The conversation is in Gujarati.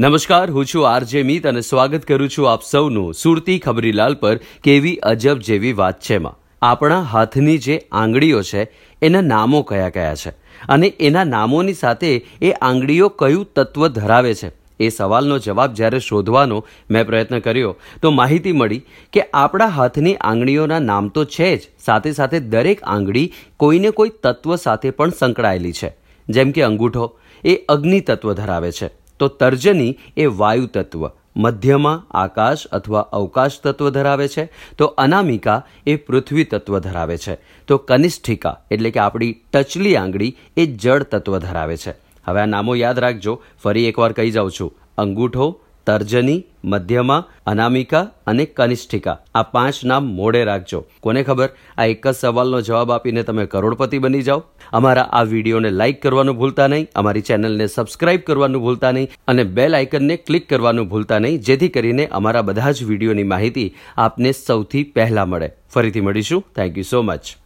નમસ્કાર, હું છું આરજે મિત અને સ્વાગત કરું છું આપ સૌનું સુરતી ખબરીલાલ પર કેવી અજબ જેવી વાત છે માં. આપણા હાથની જે આંગળીઓ છે, એના નામો કયા કયા છે અને એના નામોની સાથે એ આંગળીઓ કયું તત્વ ધરાવે છે? એ સવાલનો જવાબ જ્યારે શોધવાનો મેં પ્રયત્ન કર્યો, તો માહિતી મળી કે આપણા હાથની આંગળીઓના નામ તો છે જ, સાથે સાથે દરેક આંગળી કોઈને કોઈ તત્વ સાથે પણ સંકળાયેલી છે. જેમ કે અંગૂઠો, એ અગ્નિ તત્વ ધરાવે છે. તો તર્જની એ વાયુ તત્વ મધ્યમાં આકાશ અથવા અવકાશ તત્વ ધરાવે છે. તો અનામિકા એ પૃથ્વી તત્વ ધરાવે છે. તો કનિષ્ઠિકા, એટલે કે આપણી ટચલી આંગળી, એ જળ તત્વ ધરાવે છે. હવે આ નામો યાદ રાખજો. ફરી એકવાર કહી જાઉં છું. અંગૂઠો તર્જની, મધ્યમાં, અનામિકા અને કનિષ્ઠિકા. આ પાંચ નામ મોડે રાખજો. કોને ખબર? આ એક જ સવાલનો જવાબ આપીને તમે કરોડપતિ બની જાઓ. અમારા આ વિડીયોને લાઇક કરવાનું ભૂલતા નહીં, અમારી ચેનલને સબસ્ક્રાઇબ કરવાનું ભૂલતા નહીં અને બેલ આઇકનને ક્લિક કરવાનું ભૂલતા નહીં, જેથી કરીને અમારા બધા જ વિડીયોની માહિતી આપને સૌથી પહેલા મળે. ફરીથી મળીશું. Thank you so much